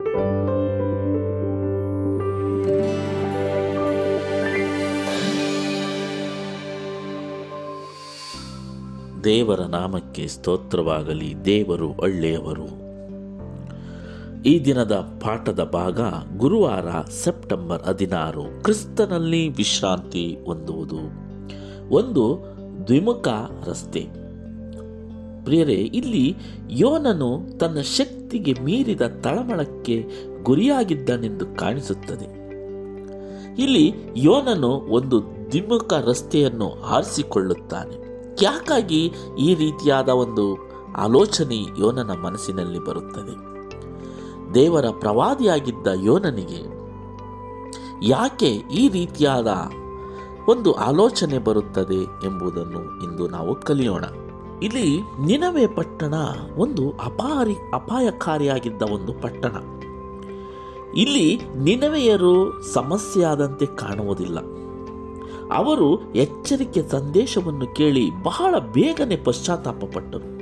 ದೇವರ ನಾಮಕ್ಕೆ ಸ್ತೋತ್ರವಾಗಲಿ, ದೇವರು ಒಳ್ಳೆಯವರು. ಈ ದಿನದ ಪಾಠದ ಭಾಗ ಗುರುವಾರ ಸೆಪ್ಟೆಂಬರ್ ಹದಿನಾರು, ಕ್ರಿಸ್ತನಲ್ಲಿ ವಿಶ್ರಾಂತಿ ಹೊಂದುವುದು. ಒಂದು ದ್ವಿಮುಖ ರಸ್ತೆ. ಪ್ರಿಯರೇ, ಇಲ್ಲಿ ಯೋನನು ತನ್ನ ಶಕ್ತಿಗೆ ಮೀರಿದ ತಳಮಳಕ್ಕೆ ಗುರಿಯಾಗಿದ್ದನೆಂದು ಕಾಣಿಸುತ್ತದೆ. ಇಲ್ಲಿ ಯೋನನು ಒಂದು ದ್ವಿಮುಖ ರಸ್ತೆಯನ್ನು ಆರಿಸಿಕೊಳ್ಳುತ್ತಾನೆ. ಯಾಕಾಗಿ ಈ ರೀತಿಯಾದ ಒಂದು ಆಲೋಚನೆ ಯೋನನ ಮನಸ್ಸಿನಲ್ಲಿ ಬರುತ್ತದೆ? ದೇವರ ಪ್ರವಾದಿಯಾಗಿದ್ದ ಯೋನನಿಗೆ ಯಾಕೆ ಈ ರೀತಿಯಾದ ಒಂದು ಆಲೋಚನೆ ಬರುತ್ತದೆ ಎಂಬುದನ್ನು ಇಂದು ನಾವು ಕಲಿಯೋಣ. ಇಲ್ಲಿ ನಿನವೆ ಪಟ್ಟಣ ಒಂದು ಅಪಾರಿ ಅಪಾಯಕಾರಿಯಾಗಿದ್ದ ಒಂದು ಪಟ್ಟಣ. ಇಲ್ಲಿ ನಿನವೆಯರು ಸಮಸ್ಯೆಯಾದಂತೆ ಕಾಣುವುದಿಲ್ಲ. ಅವರು ಎಚ್ಚರಿಕೆ ಸಂದೇಶವನ್ನು ಕೇಳಿ ಬಹಳ ಬೇಗನೆ ಪಶ್ಚಾತ್ತಾಪಪಟ್ಟರು.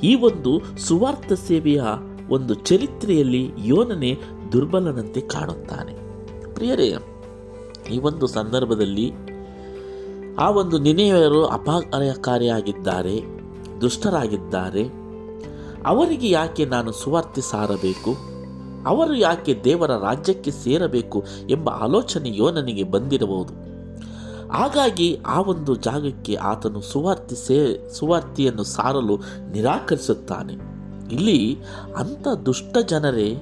ಈ ಒಂದು ಸುವಾರ್ಥ ಸೇವೆಯ ಒಂದು ಚರಿತ್ರೆಯಲ್ಲಿ ಯೋನನೆ ದುರ್ಬಲನಂತೆ ಕಾಣುತ್ತಾನೆ. ಪ್ರಿಯರೇ, ಈ ಒಂದು ಸಂದರ್ಭದಲ್ಲಿ ಆ ಒಂದು ನಿನೆಯವರು ಅಪಾಯಕಾರಿಯಾಗಿದ್ದಾರೆ. ದುಷ್ಟರಾಗಿದ್ದಾರೆ. ಅವರಿಗೆ ಯಾಕೆ ನಾನು ಸುವಾರ್ತೆ ಸಾರಬೇಕು? ಅವರು ಯಾಕೆ ದೇವರ ರಾಜ್ಯಕ್ಕೆ ಸೇರಬೇಕು ಎಂಬ ಆಲೋಚನೆಯೋ ನನಗೆ ಬಂದಿರಬಹುದು. ಹಾಗಾಗಿ ಆ ಒಂದು ಜಾಗಕ್ಕೆ ಆತನು ಸುವಾರ್ತಿ ಸೇ, ಸುವಾರ್ತಿಯನ್ನು ಸಾರಲು ನಿರಾಕರಿಸುತ್ತಾನೆ. ಇಲ್ಲಿ ಅಂಥ ದುಷ್ಟ ಜನರೇ,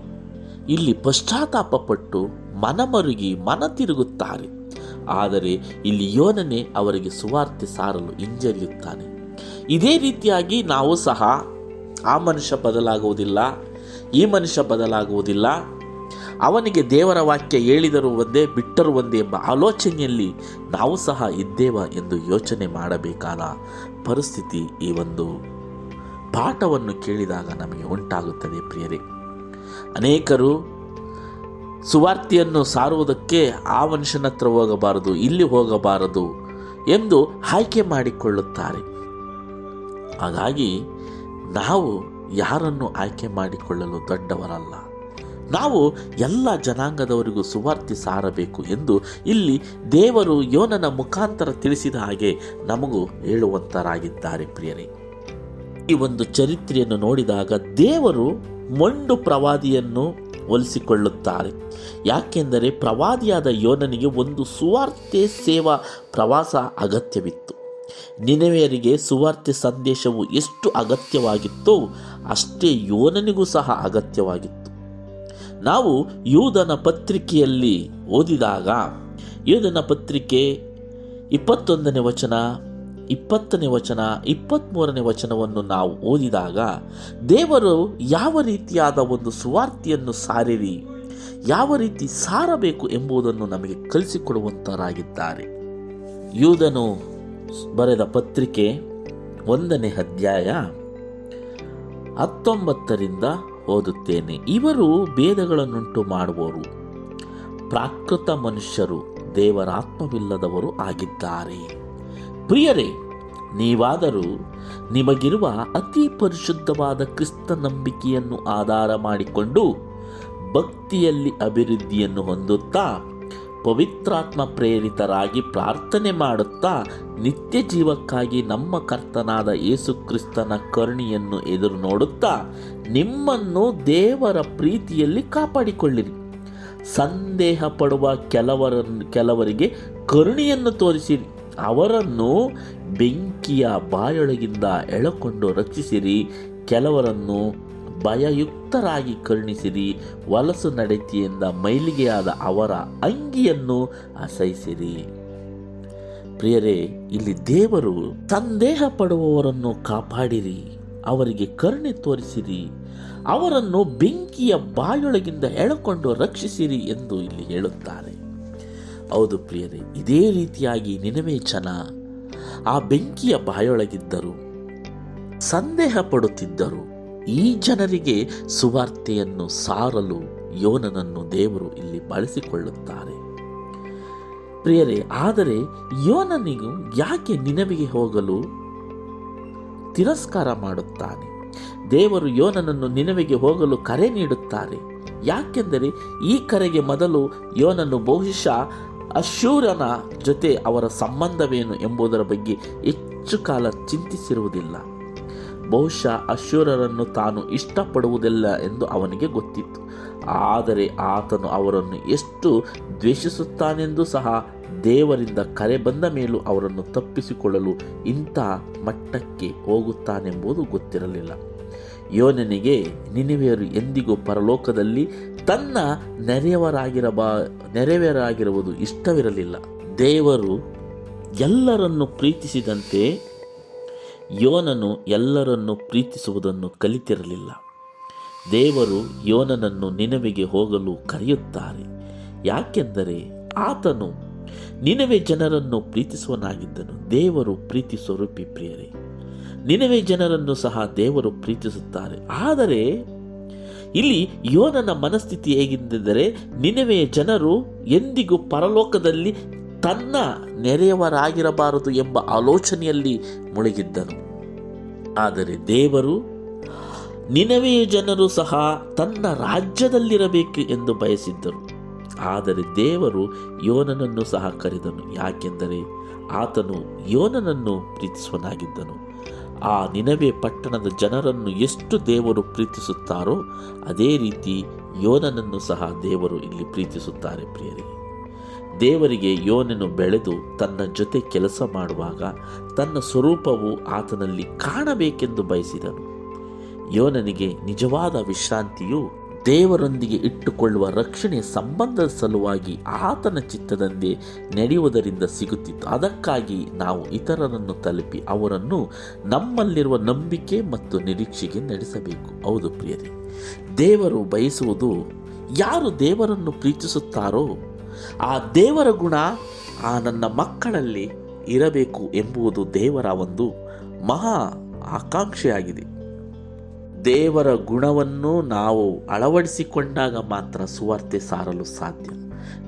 ಇಲ್ಲಿ ಪಶ್ಚಾತ್ತಾಪಪಟ್ಟು ಮನಮರುಗಿ ಮನ ತಿರುಗುತ್ತಾರೆ ಆದರೆ ಇಲ್ಲಿ ಯೋನನೆ ಅವರಿಗೆ ಸುವಾರ್ತೆ ಸಾರಲು ಹಿಂಜರಿಯುತ್ತಾನೆ. ಇದೇ ರೀತಿಯಾಗಿ ನಾವು ಸಹ ಆ ಮನುಷ್ಯ ಬದಲಾಗುವುದಿಲ್ಲ, ಈ ಮನುಷ್ಯ ಬದಲಾಗುವುದಿಲ್ಲ. ಅವನಿಗೆ ದೇವರ ವಾಕ್ಯ ಹೇಳಿದರು ಒಂದೇ, ಬಿಟ್ಟರು ಒಂದೇ ಎಂಬ ಆಲೋಚನೆಯಲ್ಲಿ ನಾವು ಸಹ ಇದ್ದೇವ ಎಂದು ಯೋಚನೆ ಮಾಡಬೇಕಾದ ಪರಿಸ್ಥಿತಿ ಈ ಒಂದು ಪಾಠವನ್ನು ಕೇಳಿದಾಗ ನಮಗೆ ಉಂಟಾಗುತ್ತದೆ ಪ್ರಿಯರೇ. ಅನೇಕರು ಸುವಾರ್ತೆಯನ್ನು ಸಾರುವುದಕ್ಕೆ ಆ ಮನುಷ್ಯನ ಹತ್ರ ಹೋಗಬಾರದು, ಇಲ್ಲಿ ಹೋಗಬಾರದು ಎಂದು ಆಯ್ಕೆ ಮಾಡಿಕೊಳ್ಳುತ್ತಾರೆ. ಹಾಗಾಗಿ ನಾವು ಯಾರನ್ನು ಆಯ್ಕೆ ಮಾಡಿಕೊಳ್ಳಲು ದೊಡ್ಡವರಲ್ಲ. ನಾವು ಎಲ್ಲ ಜನಾಂಗದವರಿಗೂ ಸುವಾರ್ತಿ ಸಾರಬೇಕು ಎಂದು ಇಲ್ಲಿ ದೇವರು ಯೋನನ ಮುಖಾಂತರ ತಿಳಿಸಿದ ಹಾಗೆ ನಮಗೂ ಹೇಳುವಂತರಾಗಿದ್ದಾರೆ ಪ್ರಿಯರೇ. ಈ ಒಂದು ಚರಿತ್ರೆಯನ್ನು ನೋಡಿದಾಗ ದೇವರು ಮೊಂಡು ಪ್ರವಾದಿಯನ್ನು ಹೋಲಿಸಿಕೊಳ್ಳುತ್ತಾರೆ. ಯಾಕೆಂದರೆ ಪ್ರವಾದಿಯಾದ ಯೋನನಿಗೆ ಒಂದು ಸುವಾರ್ತೆ ಸೇವಾ ಪ್ರವಾಸ ಅಗತ್ಯವಿತ್ತು. ನಿನವೆಯರಿಗೆ ಸುವಾರ್ತೆ ಸಂದೇಶವು ಎಷ್ಟು ಅಗತ್ಯವಾಗಿತ್ತೋ ಅಷ್ಟೇ ಯೋನನಿಗೂ ಸಹ ಅಗತ್ಯವಾಗಿತ್ತು. ನಾವು ಯೋಧನ ಪತ್ರಿಕೆಯಲ್ಲಿ ಓದಿದಾಗ ಯೋಧನ ಪತ್ರಿಕೆ ಇಪ್ಪತ್ತೊಂದನೇ ವಚನ, ಇಪ್ಪತ್ತನೇ ವಚನ ಇಪ್ಪತ್ತ್ಮೂರನೇ ವಚನವನ್ನು ನಾವು ಓದಿದಾಗ, ದೇವರು ಯಾವ ರೀತಿಯಾದ ಒಂದು ಸುವಾರ್ತೆಯನ್ನು ಸಾರಿರಿ, ಯಾವ ರೀತಿ ಸಾರಬೇಕು ಎಂಬುದನ್ನು ನಮಗೆ ಕಲಿಸಿಕೊಡುವಂತರಾಗಿದ್ದಾರೆ. ಯೂದನು ಬರೆದ ಪತ್ರಿಕೆ ಒಂದನೇ ಅಧ್ಯಾಯ ಹತ್ತೊಂಬತ್ತರಿಂದ ಓದುತ್ತೇನೆ. ಇವರು ಭೇದಗಳನ್ನುಂಟು ಮಾಡುವವರು. ಪ್ರಾಕೃತ ಮನುಷ್ಯರು ದೇವರಾತ್ಮವಿಲ್ಲದವರು ಆಗಿದ್ದಾರೆ. ಪ್ರಿಯರೇ, ನೀವಾದರೂ ನಿಮಗಿರುವ ಅತಿ ಪರಿಶುದ್ಧವಾದ ಕ್ರಿಸ್ತ ನಂಬಿಕೆಯನ್ನು ಆಧಾರ ಮಾಡಿಕೊಂಡು ಭಕ್ತಿಯಲ್ಲಿ ಅಭಿವೃದ್ಧಿಯನ್ನು ಹೊಂದುತ್ತಾ ಪವಿತ್ರಾತ್ಮ ಪ್ರೇರಿತರಾಗಿ ಪ್ರಾರ್ಥನೆ ಮಾಡುತ್ತಾ ನಿತ್ಯ ಜೀವಕ್ಕಾಗಿ ನಮ್ಮ ಕರ್ತನಾದ ಯೇಸುಕ್ರಿಸ್ತನ ಕರುಣಿಯನ್ನು ಎದುರು ನೋಡುತ್ತಾ ನಿಮ್ಮನ್ನು ದೇವರ ಪ್ರೀತಿಯಲ್ಲಿ ಕಾಪಾಡಿಕೊಳ್ಳಿರಿ. ಸಂದೇಹ ಪಡುವ ಕೆಲವರನ್ನು, ಕೆಲವರಿಗೆ ಕರುಣಿಯನ್ನು ತೋರಿಸಿರಿ. ಅವರನ್ನು ಬೆಂಕಿಯ ಬಾಯೊಳಗಿಂದ ಎಳಕೊಂಡು ರಕ್ಷಿಸಿರಿ. ಕೆಲವರನ್ನು ಭಯಯುಕ್ತರಾಗಿ ಕರುಣಿಸಿರಿ, ವಲಸು ನಡತೆಯಿಂದ ಮೈಲಿಗೆಯಾದ ಅವರ ಅಂಗಿಯನ್ನು ಅಸಹಿಸಿರಿ. ಪ್ರಿಯರೇ, ಇಲ್ಲಿ ದೇವರು ಸಂದೇಹ ಪಡುವವರನ್ನು ಕಾಪಾಡಿರಿ, ಅವರಿಗೆ ಕರುಣೆ ತೋರಿಸಿರಿ, ಅವರನ್ನು ಬೆಂಕಿಯ ಬಾಯೊಳಗಿಂದ ಎಳಕೊಂಡು ರಕ್ಷಿಸಿರಿ ಎಂದು ಇಲ್ಲಿ ಹೇಳುತ್ತಾರೆ. ಹೌದು ಪ್ರಿಯರೇ, ಇದೇ ರೀತಿಯಾಗಿ ನಿನವೇ ಜನ ಆ ಬೆಂಕಿಯ ಬಾಯೊಳಗಿದ್ದರು ಸಂದೇಹ ಪಡುತ್ತಿದ್ದರು ಈ ಜನರಿಗೆ ಸುವಾರ್ತೆಯನ್ನು ಸಾರಲು ಯೋನನನ್ನು ದೇವರು ಇಲ್ಲಿ ಬಳಸಿಕೊಳ್ಳುತ್ತಾರೆ. ಪ್ರಿಯರೇ, ಆದರೆ ಯೋನನಿಗೂ ಯಾಕೆ ನಿನವಿಗೆ ಹೋಗಲು ತಿರಸ್ಕಾರ ಮಾಡುತ್ತಾನೆ? ದೇವರು ಯೋನನನ್ನು ನಿನವಿಗೆ ಹೋಗಲು ಕರೆ ನೀಡುತ್ತಾರೆ. ಯಾಕೆಂದರೆ ಈ ಕರೆಗೆ ಮೊದಲು ಯೋನನ್ನು ಬಹುಶಃ ಅಶೂರನ ಜೊತೆ ಅವರ ಸಂಬಂಧವೇನು ಎಂಬುದರ ಬಗ್ಗೆ ಹೆಚ್ಚು ಕಾಲ ಚಿಂತಿಸಿರುವುದಿಲ್ಲ. ಬಹುಶಃ ಅಶ್ವರರನ್ನು ತಾನು ಇಷ್ಟಪಡುವುದಿಲ್ಲ ಎಂದು ಅವನಿಗೆ ಗೊತ್ತಿತ್ತು. ಆದರೆ ಆತನು ಅವರನ್ನು ಎಷ್ಟು ದ್ವೇಷಿಸುತ್ತಾನೆಂದು ಸಹ ದೇವರಿಂದ ಕರೆ ಬಂದ ಮೇಲೂ ಅವರನ್ನು ತಪ್ಪಿಸಿಕೊಳ್ಳಲು ಇಂಥ ಮಟ್ಟಕ್ಕೆ ಹೋಗುತ್ತಾನೆಂಬುದು ಗೊತ್ತಿರಲಿಲ್ಲ. ಯೋನನಿಗೆ ನಿನಿವೆಯರು ಎಂದಿಗೂ ಪರಲೋಕದಲ್ಲಿ ತನ್ನ ನೆರೆಯವರಾಗಿರಬ, ನೆರೆಯವರಾಗಿರುವುದು ಇಷ್ಟವಿರಲಿಲ್ಲ. ದೇವರು ಎಲ್ಲರನ್ನು ಪ್ರೀತಿಸಿದಂತೆ ಯೋನನು ಎಲ್ಲರನ್ನು ಪ್ರೀತಿಸುವುದನ್ನು ಕಲಿತಿರಲಿಲ್ಲ. ದೇವರು ಯೋನನನ್ನು ನಿನವೆಗೆ ಹೋಗಲು ಕರೆಯುತ್ತಾರೆ. ಯಾಕೆಂದರೆ ಆತನು ನಿನವೆ ಜನರನ್ನು ಪ್ರೀತಿಸುವನಾಗಿದ್ದನು. ದೇವರು ಪ್ರೀತಿ ಸ್ವರೂಪಿ ಪ್ರಿಯರೇ, ನಿನವೆ ಜನರನ್ನು ಸಹ ದೇವರು ಪ್ರೀತಿಸುತ್ತಾರೆ. ಆದರೆ ಇಲ್ಲಿ ಯೋನನ ಮನಸ್ಥಿತಿ ಹೇಗಿದ್ದರೆ ನಿನವೆಯ ಜನರು ಎಂದಿಗೂ ಪರಲೋಕದಲ್ಲಿ ತನ್ನ ನೆರೆಯವರಾಗಿರಬಾರದು ಎಂಬ ಆಲೋಚನೆಯಲ್ಲಿ ಮುಳುಗಿದ್ದನು. ಆದರೆ ದೇವರು ನಿನವೆಯ ಜನರು ಸಹ ತನ್ನ ರಾಜ್ಯದಲ್ಲಿರಬೇಕು ಎಂದು ಬಯಸಿದ್ದರು. ಆದರೆ ದೇವರು ಯೋನನನ್ನು ಸಹ ಕರೆದನು. ಯಾಕೆಂದರೆ ಆತನು ಯೋನನನ್ನು ಪ್ರೀತಿಸುವನಾಗಿದ್ದನು. ಆ ನಿನವೆ ಪಟ್ಟಣದ ಜನರನ್ನು ಎಷ್ಟು ದೇವರು ಪ್ರೀತಿಸುತ್ತಾರೋ, ಅದೇ ರೀತಿ ಯೋನನನ್ನು ಸಹ ದೇವರು ಇಲ್ಲಿ ಪ್ರೀತಿಸುತ್ತಾರೆ ಪ್ರಿಯರೇ. ದೇವರಿಗೆ ಯೋನನು ಬೆಳೆದು ತನ್ನ ಜೊತೆ ಕೆಲಸ ಮಾಡುವಾಗ ತನ್ನ ಸ್ವರೂಪವು ಆತನಲ್ಲಿ ಕಾಣಬೇಕೆಂದು ಬಯಸಿದನು. ಯೋನನಿಗೆ ನಿಜವಾದ ವಿಶ್ರಾಂತಿಯು ದೇವರೊಂದಿಗೆ ಇಟ್ಟುಕೊಳ್ಳುವ ರಕ್ಷಣೆ ಸಂಬಂಧದ ಸಲುವಾಗಿ ಆತನ ಚಿತ್ತದಂತೆ ನಡೆಯುವುದರಿಂದ ಸಿಗುತ್ತಿತ್ತು. ಅದಕ್ಕಾಗಿ ನಾವು ಇತರರನ್ನು ತಲುಪಿ ಅವರನ್ನು ನಮ್ಮಲ್ಲಿರುವ ನಂಬಿಕೆ ಮತ್ತು ನಿರೀಕ್ಷೆಗೆ ನಡೆಸಬೇಕು. ಹೌದು ಪ್ರಿಯರಿ, ದೇವರು ಬಯಸುವುದು ಯಾರು ದೇವರನ್ನು ಪ್ರೀತಿಸುತ್ತಾರೋ ಆ ದೇವರ ಗುಣ ಆ ನನ್ನ ಮಕ್ಕಳಲ್ಲಿ ಇರಬೇಕು ಎಂಬುದು ದೇವರ ಒಂದು ಮಹಾ ಆಕಾಂಕ್ಷೆಯಾಗಿದೆ. ದೇವರ ಗುಣವನ್ನು ನಾವು ಅಳವಡಿಸಿಕೊಂಡಾಗ ಮಾತ್ರ ಸುವಾರ್ತೆ ಸಾರಲು ಸಾಧ್ಯ.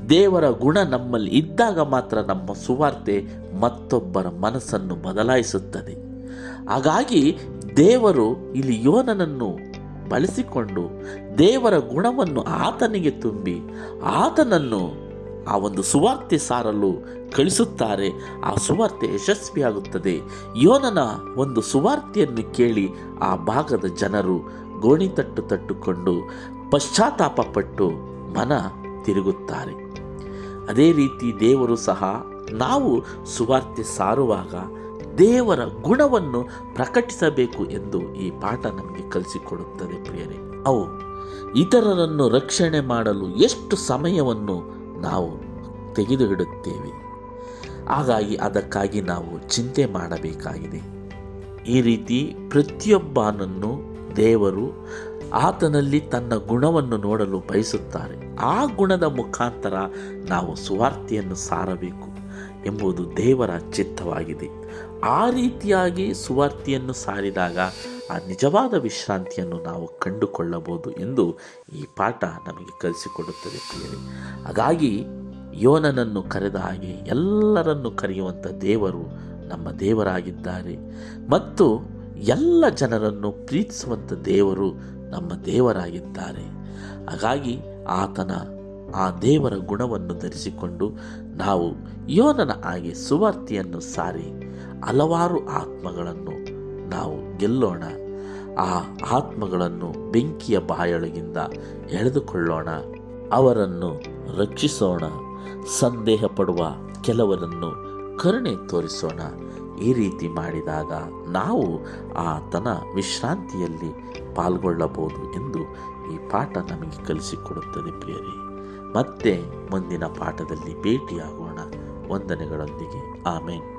ದೇವರ ಗುಣ ನಮ್ಮಲ್ಲಿ ಇದ್ದಾಗ ಮಾತ್ರ ನಮ್ಮ ಸುವಾರ್ತೆ ಮತ್ತೊಬ್ಬರ ಮನಸ್ಸನ್ನು ಬದಲಾಯಿಸುತ್ತದೆ. ಹಾಗಾಗಿ ದೇವರು ಇಲ್ಲಿ ಯೋನನನ್ನು ಬಳಸಿಕೊಂಡು ದೇವರ ಗುಣವನ್ನು ಆತನಿಗೆ ತುಂಬಿ ಆತನನ್ನು ಆ ಒಂದು ಸುವಾರ್ತೆ ಸಾರಲು ಕಳಿಸುತ್ತಾರೆ. ಆ ಸುವಾರ್ತೆ ಯಶಸ್ವಿಯಾಗುತ್ತದೆ. ಯೋನನ ಒಂದು ಸುವಾರ್ತೆಯನ್ನು ಕೇಳಿ ಆ ಭಾಗದ ಜನರು ಗೋಣಿತಟ್ಟು ತಟ್ಟುಕೊಂಡು ಪಶ್ಚಾತ್ತಾಪಪಟ್ಟು ಮನ ತಿರುಗುತ್ತಾರೆ. ಅದೇ ರೀತಿ ದೇವರು ಸಹ ನಾವು ಸುವಾರ್ತೆ ಸಾರುವಾಗ ದೇವರ ಗುಣವನ್ನು ಪ್ರಕಟಿಸಬೇಕು ಎಂದು ಈ ಪಾಠ ನಮಗೆ ಕಲಿಸಿಕೊಡುತ್ತದೆ ಪ್ರಿಯರೇ. ಅವು ಇತರರನ್ನು ರಕ್ಷಣೆ ಮಾಡಲು ಎಷ್ಟು ಸಮಯವನ್ನು ನಾವು ತೆಗೆದು ಇಡುತ್ತೇವೆ ಹಾಗಾಗಿ ಅದಕ್ಕಾಗಿ ನಾವು ಚಿಂತೆ ಮಾಡಬೇಕಾಗಿದೆ. ಈ ರೀತಿ ಪ್ರತಿಯೊಬ್ಬನನ್ನು ದೇವರು ಆತನಲ್ಲಿ ತನ್ನ ಗುಣವನ್ನು ನೋಡಲು ಬಯಸುತ್ತಾರೆ. ಆ ಗುಣದ ಮುಖಾಂತರ ನಾವು ಸುವಾರ್ತೆಯನ್ನು ಸಾರಬೇಕು. ಎಂಬುದು ದೇವರ ಚಿತ್ತವಾಗಿದೆ. ಆ ರೀತಿಯಾಗಿ ಸುವಾರ್ತೆಯನ್ನು ಸಾರಿದಾಗ ಆ ನಿಜವಾದ ವಿಶ್ರಾಂತಿಯನ್ನು ನಾವು ಕಂಡುಕೊಳ್ಳಬಹುದು ಎಂದು ಈ ಪಾಠ ನಮಗೆ ಕಲಿಸಿಕೊಡುತ್ತದೆ ಪ್ರಿಯರೇ. ಹಾಗಾಗಿ ಯೋನನನ್ನು ಕರೆದ ಹಾಗೆ ಎಲ್ಲರನ್ನು ಕರೆಯುವಂಥ ದೇವರು ನಮ್ಮ ದೇವರಾಗಿದ್ದಾರೆ. ಮತ್ತು ಎಲ್ಲ ಜನರನ್ನು ಪ್ರೀತಿಸುವಂಥ ದೇವರು ನಮ್ಮ ದೇವರಾಗಿದ್ದಾರೆ. ಹಾಗಾಗಿ ಆತನ ಆ ದೇವರ ಗುಣವನ್ನು ಧರಿಸಿಕೊಂಡು ನಾವು ಯೋನನ ಹಾಗೆ ಸುವಾರ್ತೆಯನ್ನು ಸಾರಿ ಹಲವಾರು ಆತ್ಮಗಳನ್ನು ನಾವು ಗೆಲ್ಲೋಣ. ಆ ಆತ್ಮಗಳನ್ನು ಬೆಂಕಿಯ ಬಾಯೊಳಗಿಂದ ಎಳೆದುಕೊಳ್ಳೋಣ. ಅವರನ್ನು ರಕ್ಷಿಸೋಣ. ಸಂದೇಹ ಪಡುವ ಕೆಲವರನ್ನು ಕರುಣೆ ತೋರಿಸೋಣ. ಈ ರೀತಿ ಮಾಡಿದಾಗ ನಾವು ಆತನ ವಿಶ್ರಾಂತಿಯಲ್ಲಿ ಪಾಲ್ಗೊಳ್ಳಬಹುದು ಎಂದು ಈ ಪಾಠ ನಮಗೆ ಕಲಿಸಿಕೊಡುತ್ತದೆ ಪ್ರಿಯರೇ. ಮತ್ತೆ ಮುಂದಿನ ಪಾಠದಲ್ಲಿ ಭೇಟಿಯಾಗೋಣ. ವಂದನೆಗಳೊಂದಿಗೆ. ಆಮೇನ್.